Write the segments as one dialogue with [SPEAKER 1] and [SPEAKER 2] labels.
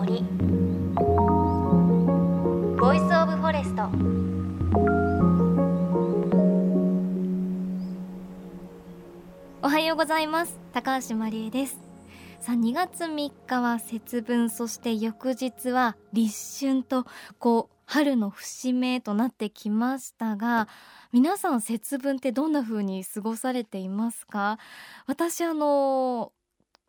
[SPEAKER 1] 森。 Voice of Forest おはようございます。高橋真理恵です。さあ2月3日は節分そして翌日は立春とこう春の節目となってきましたが皆さん節分ってどんな風に過ごされていますか？私あの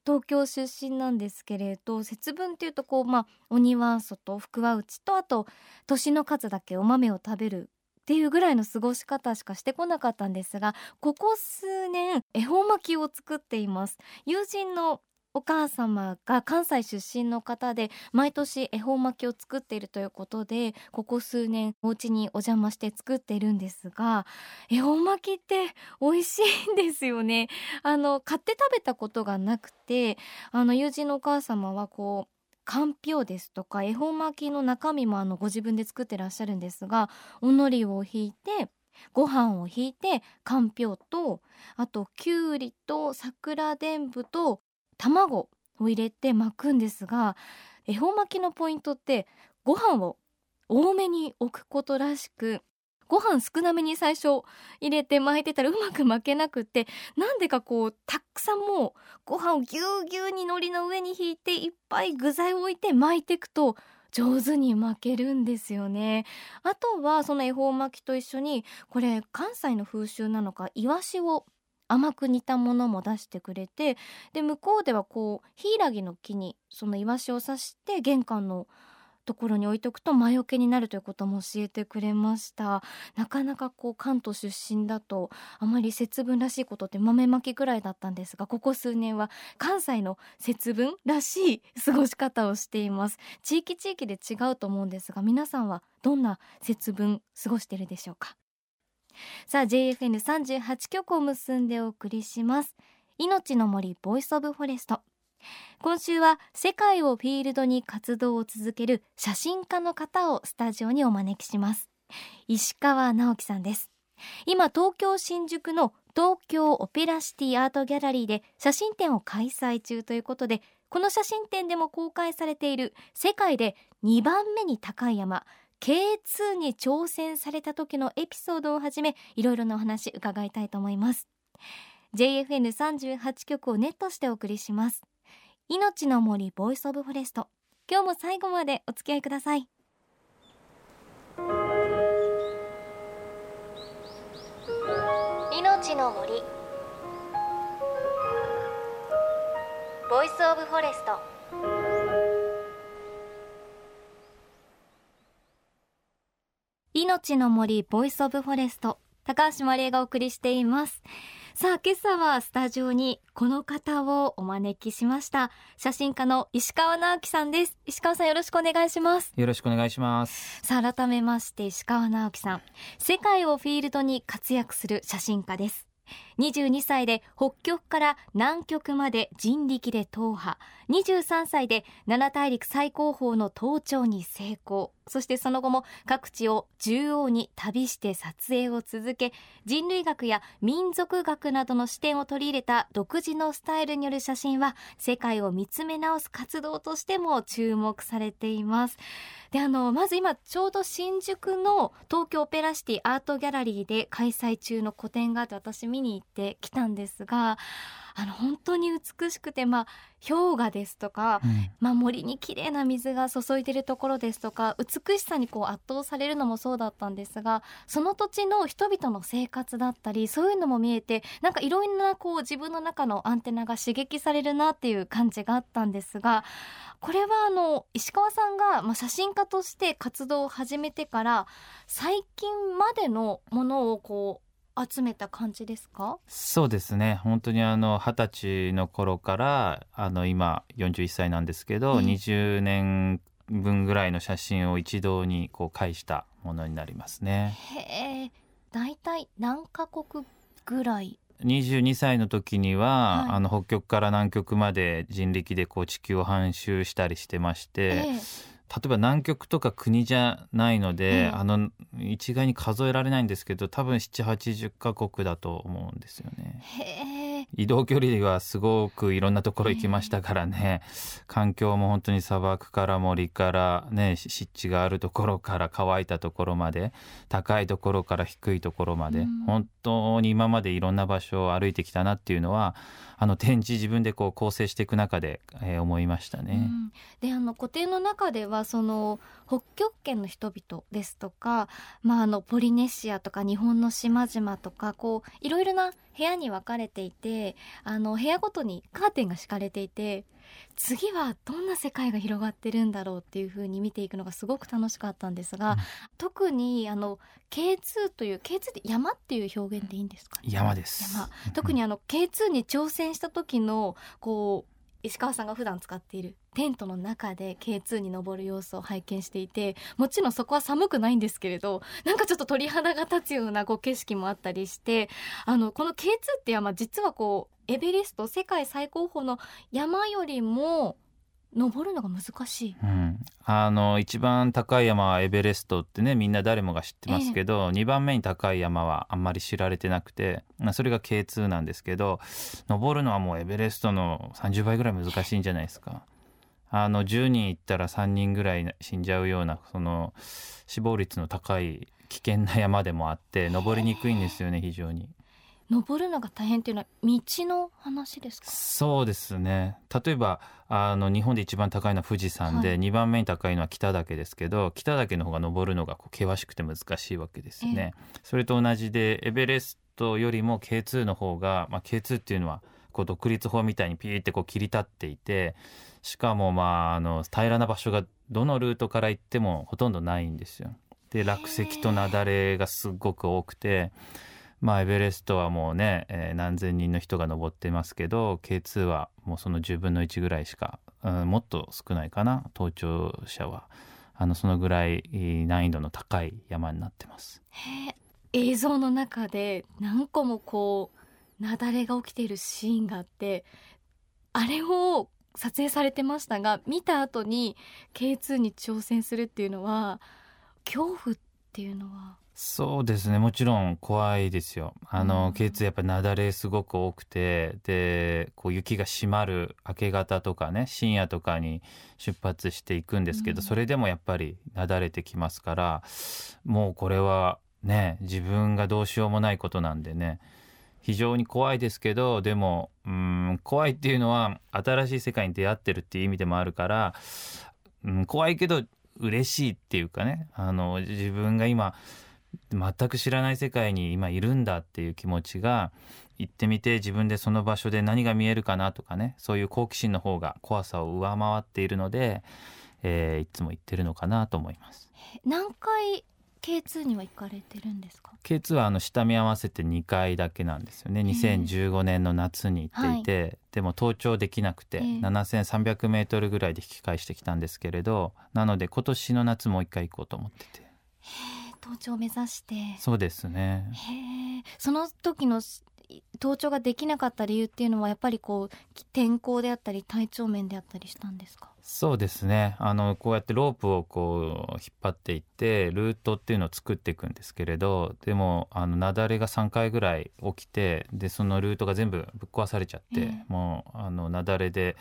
[SPEAKER 1] 東京出身なんですけれど節分っていうとこうまあ鬼は外福は内とあと年の数だけお豆を食べるっていうぐらいの過ごし方しかしてこなかったんですがここ数年恵方巻きを作っています。友人のお母様が関西出身の方で毎年恵方巻きを作っているということでここ数年お家にお邪魔して作っているんですが恵方巻きって美味しいんですよね。あの買って食べたことがなくてあの友人のお母様はこうかんぴょうですとか恵方巻きの中身もあのご自分で作ってらっしゃるんですがおのりをひいてご飯をひいてかんぴょうとあときゅうりと桜でんぶと卵を入れて巻くんですが恵方巻きのポイントってご飯を多めに置くことらしくご飯少なめに最初入れて巻いてたらうまく巻けなくってなんでかこうたくさんもうご飯をぎゅうぎゅうに海苔の上に引いていっぱい具材を置いて巻いていくと上手に巻けるんですよね。あとはその恵方巻きと一緒にこれ関西の風習なのかイワシを甘く煮たものも出してくれてで向こうではこうヒイラギの木にそのイワシを刺して玄関のところに置いとくと魔除けになるということも教えてくれました。なかなかこう関東出身だとあまり節分らしいことって豆まきぐらいだったんですがここ数年は関西の節分らしい過ごし方をしています。地域地域で違うと思うんですが皆さんはどんな節分過ごしてるでしょうか？さあ JFN38 曲を結んでお送りします。命の森 Voice of Forest。今週は世界をフィールドに活動を続ける写真家の方をスタジオにお招きします。石川直樹さんです。今東京新宿の東京オペラシティアートギャラリーで写真展を開催中ということでこの写真展でも公開されている世界で2番目に高い山 K2 に挑戦された時のエピソードをはじめいろいろなお話伺いたいと思います。JFN38 曲をネットしてお送りします。命の森ボイスオブフォレスト。今日も最後までお付き合いください。命の森。ボイスオブフォレスト。命の森ボイスオブフォレスト高橋真理恵がお送りしています。さあ今朝はスタジオにこの方をお招きしました。写真家の石川直樹さんです。石川さんよろしくお願いします。
[SPEAKER 2] よろしくお願いします。
[SPEAKER 1] さあ改めまして石川直樹さん。世界をフィールドに活躍する写真家です。22歳で北極から南極まで人力で踏破。23歳で七大陸最高峰の登頂に成功そしてその後も各地を縦横に旅して撮影を続け人類学や民族学などの視点を取り入れた独自のスタイルによる写真は世界を見つめ直す活動としても注目されています。であのまず今ちょうど新宿の東京オペラシティアートギャラリーで開催中の個展があって私見に行ってきたんですがあの本当に美しくて、まあ、氷河ですとか、うん、まあ、森に綺麗な水が注いでるところですとか美しさにこう圧倒されるのもそうだったんですがその土地の人々の生活だったりそういうのも見えてなんかいろんなこう自分の中のアンテナが刺激されるなっていう感じがあったんですがこれはあの石川さんが、まあ、写真家として活動を始めてから最近までのものをこう集めた感じですか？
[SPEAKER 2] そうですね。本当にあの二十歳の頃からあの今41歳なんですけど、うん、20年分ぐらいの写真を一堂にこう返したものになりますね。
[SPEAKER 1] へえ。大体何カ国ぐらい
[SPEAKER 2] ？22歳の時には、はい、あの北極から南極まで人力でこう地球を半周したりしてまして、えー例えば南極とか国じゃないので、うん、あの一概に数えられないんですけど多分780カ国だと思うんですよね。移動距離はすごくいろんなところ行きましたからね、環境も本当に砂漠から森からね湿地があるところから乾いたところまで高いところから低いところまで、
[SPEAKER 1] うん。
[SPEAKER 2] 本当に今までいろんな場所を歩いてきたなっていうのはあの展示自分でこう構成していく中で、えー思いましたね。
[SPEAKER 1] うんであの古典の中ではその北極圏の人々ですとか、まあ、あのポリネシアとか日本の島々とかこういろいろな部屋に分かれていてあの部屋ごとにカーテンが敷かれていて次はどんな世界が広がってるんだろうっていう風に見ていくのがすごく楽しかったんですが、
[SPEAKER 2] うん。
[SPEAKER 1] 特にあの K2 という K2 って山っていう表現でいいんですかね？
[SPEAKER 2] 山です。
[SPEAKER 1] 山。特にあの K2 に挑戦した時のこう石川さんが普段使っているテントの中で K2 に登る様子を拝見していてもちろんそこは寒くないんですけれどなんかちょっと鳥肌が立つようなこう景色もあったりしてあのこの K2 って山実はこうエベレスト世界最高峰の山よりも登るのが難しい。
[SPEAKER 2] うん、あの一番高い山はエベレストってねみんな誰もが知ってますけど、2番目に高い山はあんまり知られてなくてまあそれが K2 なんですけど登るのはもうエベレストの30倍ぐらい難しいんじゃないですか。あの10人行ったら3人ぐらい死んじゃうようなその死亡率の高い危険な山でもあって登りにくいんですよね非常に。
[SPEAKER 1] 登るのが大変っていうのは道の話ですか？
[SPEAKER 2] そうですね例えばあの日本で一番高いのは富士山で、
[SPEAKER 1] はい
[SPEAKER 2] 2番目に高いのは北岳ですけど北岳の方が登るのがこう険しくて難しいわけですよね。それと同じでエベレストよりも K2 の方が、まあ、K2 っていうのはこう独立法みたいにピーってこう切り立っていてしかもまああの平らな場所がどのルートから行ってもほとんどないんですよ。で落石と雪崩がすごく多くて。まあエベレストはもうね、えー何千人の人が登ってますけど K2 はもうその10分の1ぐらいしか、うんもっと少ないかな登頂者はあのそのぐらい難易度の高い山になってます。
[SPEAKER 1] 映像の中で何個もこう雪崩が起きているシーンがあってあれを撮影されてましたが見た後に K2 に挑戦するっていうのは恐怖っていうのは
[SPEAKER 2] そうですね。もちろん怖いですよ。あ
[SPEAKER 1] うん。
[SPEAKER 2] の K2 やっぱり雪崩すごく多くてでこう雪が閉まる明け方とかね深夜とかに出発していくんですけど、
[SPEAKER 1] うん。
[SPEAKER 2] それでもやっぱり雪崩てきますからもうこれはね自分がどうしようもないことなんでね非常に怖いですけどでもうん怖いっていうのは新しい世界に出会ってるっていう意味でもあるから、うん、怖いけど嬉しいっていうかねあの自分が今全く知らない世界に今いるんだっていう気持ちが行ってみて自分でその場所で何が見えるかなとかねそういう好奇心の方が怖さを上回っているので、えーいつも行ってるのかなと思います。
[SPEAKER 1] 何回 K2 には行かれてるんですか
[SPEAKER 2] ？K2 はあの下見合わせて2回だけなんですよね。
[SPEAKER 1] え
[SPEAKER 2] 2015年の夏に行っていて、でも登頂できなくて、
[SPEAKER 1] ええ
[SPEAKER 2] 7300メートルぐらいで引き返してきたんですけれどなので今年の夏もう一回行こうと思ってて。
[SPEAKER 1] へえ登頂を目指して。へ
[SPEAKER 2] そうですね。
[SPEAKER 1] えその時の登頂ができなかった理由っていうのはやっぱりこう天候であったり体調面であったりしたんですか？
[SPEAKER 2] そうですね。あのこうやってロープをこう引っ張っていってルートっていうのを作っていくんですけれどでもあの雪崩が3回ぐらい起きてでそのルートが全部ぶっ壊されちゃって、
[SPEAKER 1] ええ。
[SPEAKER 2] もうあの雪崩で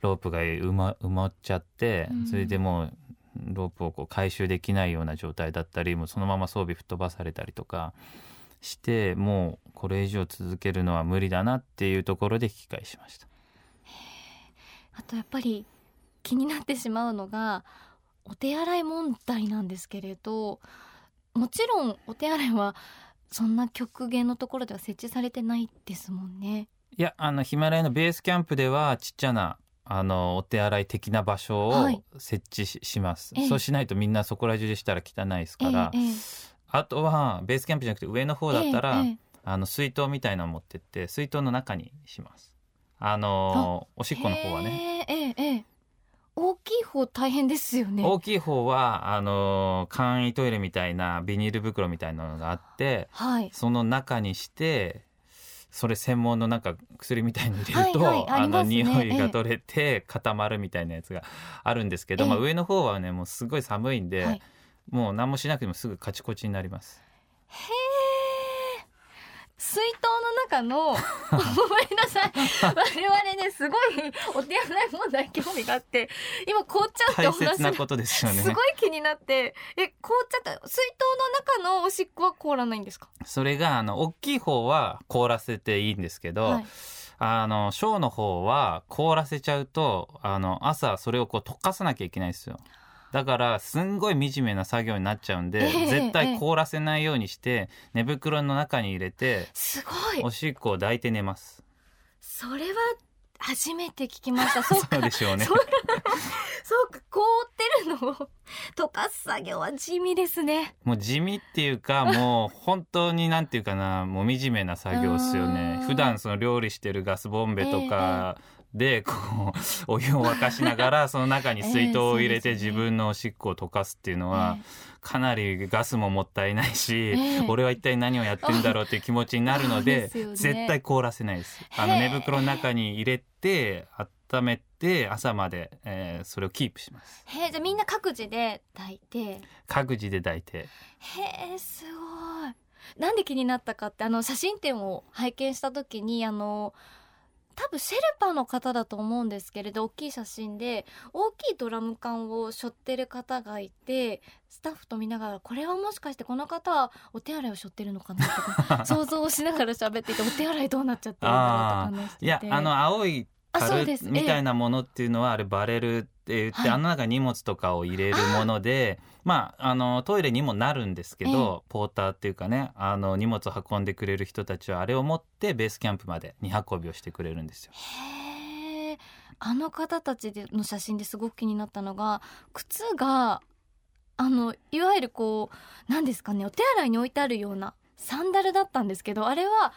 [SPEAKER 2] ロープが埋ま埋まっちゃって
[SPEAKER 1] うん。
[SPEAKER 2] それでもうロープをこう回収できないような状態だったりもうそのまま装備吹っ飛ばされたりとかしてもうこれ以上続けるのは無理だなっていうところで引き返しました。
[SPEAKER 1] あとやっぱり気になってしまうのがお手洗い問題なんですけれどもちろんお手洗いはそんな極限のところでは設置されてないですもんね。
[SPEAKER 2] いやあのヒマラヤのベースキャンプではちっちゃなあのお手洗い的な場所
[SPEAKER 1] はい。
[SPEAKER 2] を設置し,、します、
[SPEAKER 1] ええ。
[SPEAKER 2] そうしないとみんなそこら中でしたら汚いですから、
[SPEAKER 1] えええ
[SPEAKER 2] あとはベースキャンプじゃなくて上の方だったら、
[SPEAKER 1] えええ
[SPEAKER 2] あの水筒みたいなの持ってって水筒の中にします。あのおしっこの方はね。
[SPEAKER 1] 大きい方大変ですよね。
[SPEAKER 2] 大きい方はあの簡易トイレみたいなビニール袋みたいなのがあって
[SPEAKER 1] はい。
[SPEAKER 2] その中にしてそれ専門のなんか薬みたいの入れると、
[SPEAKER 1] はいはいあり
[SPEAKER 2] あの匂いが取れて固まるみたいなやつがあるんですけど、
[SPEAKER 1] ええ
[SPEAKER 2] まあ、上の方はねもうすごい寒いんで、
[SPEAKER 1] はい
[SPEAKER 2] もう何もしなくてもすぐカチコチになります。
[SPEAKER 1] へえ。水筒の中のごめんなさい。我々ねすごいお手洗い問題興味があって今凍っちゃうってお話
[SPEAKER 2] すよね。
[SPEAKER 1] すごい気になってえ凍っちゃった水筒の中のおしっこは凍らないんですか？
[SPEAKER 2] それがあの大きい方は凍らせていいんですけど、
[SPEAKER 1] はい。
[SPEAKER 2] あの小の方は凍らせちゃうとあの朝それをこう溶かさなきゃいけないんですよだからすんごい惨めな作業になっちゃうんで、
[SPEAKER 1] ええ
[SPEAKER 2] 絶対凍らせないようにして寝袋の中に入れて
[SPEAKER 1] すごい。
[SPEAKER 2] おしっこを抱いて寝ます。
[SPEAKER 1] それは初めて聞きました。そう
[SPEAKER 2] でしょうね。
[SPEAKER 1] そう。か。凍ってるのを溶かす作業は地味ですね。
[SPEAKER 2] もう地味っていうか もう本当になんていうかなもう惨めな作業ですよ
[SPEAKER 1] うん。
[SPEAKER 2] ね普段その料理してるガスボンベとかでこうお湯を沸かしながら その中に水筒を入れて自分のおしっこを溶かすっていうのはかなりガスももったいないし
[SPEAKER 1] ええ
[SPEAKER 2] 俺は一体何をやってるんだろうっていう気持ちになるので絶対凍らせないです。あの寝袋の中に入れて温めて朝まで、えーそれをキープします。
[SPEAKER 1] へえじゃあみんな各自で炊いて。
[SPEAKER 2] 各自で抱いて。
[SPEAKER 1] へえすごい。なんで気になったかってあの写真展を拝見した時にあの多分シェルパの方だと思うんですけれど大きい写真で大きいドラム缶を背負ってる方がいてスタッフと見ながらこれはもしかしてこの方はお手洗いを背負ってるのかなとか 想像をしながら喋っていてお手洗いどうなっちゃってるんだろうとか話してて。
[SPEAKER 2] いやあの青い
[SPEAKER 1] あそう
[SPEAKER 2] 樽
[SPEAKER 1] です。
[SPEAKER 2] みたいなものっていうのはあれバレルって言って、
[SPEAKER 1] はい。
[SPEAKER 2] あの中に荷物とかを入れるものでまああのトイレにもなるんですけど、ポーターっていうかねあの荷物を運んでくれる人たちはあれを持ってベースキャンプまで荷運びをしてくれるんですよ。
[SPEAKER 1] へえあの方たちでの写真ですごく気になったのが靴があのいわゆるこう何ですかねお手洗いに置いてあるようなサンダルだったんですけどあれは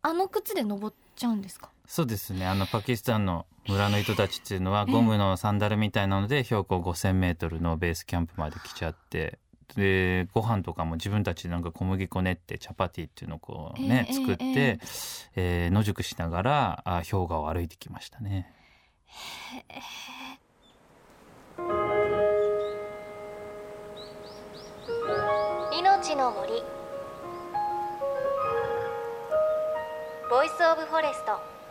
[SPEAKER 1] あの靴で登っちゃうんですか？
[SPEAKER 2] そうですね。あのパキスタンの村の人たちっていうのは
[SPEAKER 1] ええ。
[SPEAKER 2] ゴムのサンダルみたいなので標高 5,000m のベースキャンプまで来ちゃってでご飯とかも自分たちでなんか小麦粉練ってチャパティっていうのをこうね、
[SPEAKER 1] ええ
[SPEAKER 2] 作って、
[SPEAKER 1] え
[SPEAKER 2] え。
[SPEAKER 1] え
[SPEAKER 2] ー野宿しながらあ氷河を歩いてきましたね。
[SPEAKER 1] へえ。
[SPEAKER 3] 命の森。ボイスオブフォレスト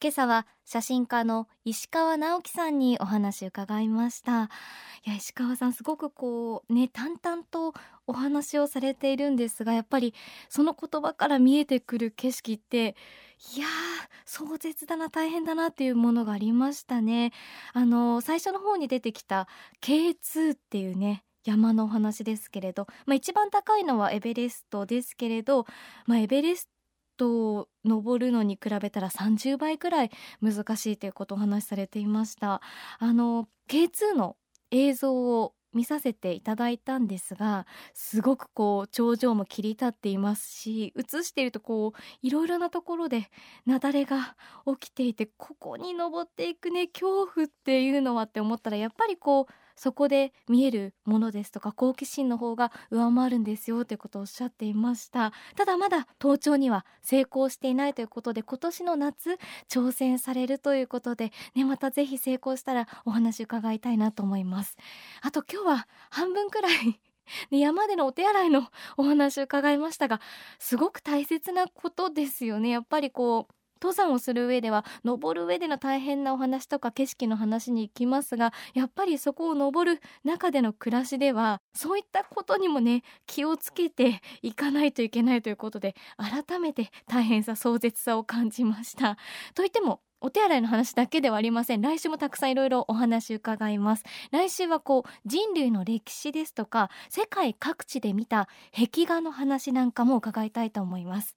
[SPEAKER 1] 今朝は写真家の石川直樹さんにお話を伺いました。いや石川さんすごくこうね淡々とお話をされているんですがやっぱりその言葉から見えてくる景色っていやー壮絶だな大変だなっていうものがありましたね。あの最初の方に出てきた K2 っていうね山のお話ですけれど、まあ、一番高いのはエベレストですけれど、まあ、エベレストを登るのに比べたら30倍くらい難しいということをお話しされていました。あの K2 の映像を見させていただいたんですがすごくこう頂上も切り立っていますし映しているとこういろいろなところで雪崩が起きていてここに登っていくね恐怖っていうのはって思ったらやっぱりこうそこで見えるものですとか好奇心の方が上回るんですよということをおっしゃっていました。ただまだ登頂には成功していないということで今年の夏挑戦されるということでねまたぜひ成功したらお話伺いたいなと思います。あと今日は半分くらいね 山でのお手洗いのお話を伺いましたがすごく大切なことですよね。やっぱりこう登山をする上では登る上での大変なお話とか景色の話に行きますがやっぱりそこを登る中での暮らしではそういったことにもね気をつけていかないといけないということで改めて大変さ壮絶さを感じました。といってもお手洗いの話だけではありません。来週もたくさんいろいろお話伺います。来週はこう人類の歴史ですとか世界各地で見た壁画の話なんかも伺いたいと思います。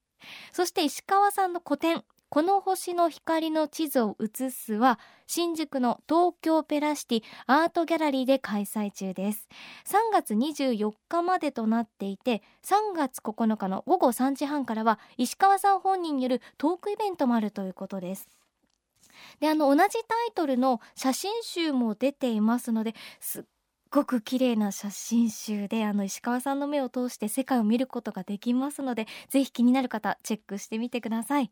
[SPEAKER 1] そして石川さんの個展この星の光の地図を写すは新宿の東京ペラシティアートギャラリーで開催中です。3月24日までとなっていて3月9日の午後3時半からは石川さん本人によるトークイベントもあるということです。であの同じタイトルの写真集も出ていますのですっごく綺麗な写真集であの石川さんの目を通して世界を見ることができますのでぜひ気になる方チェックしてみてください。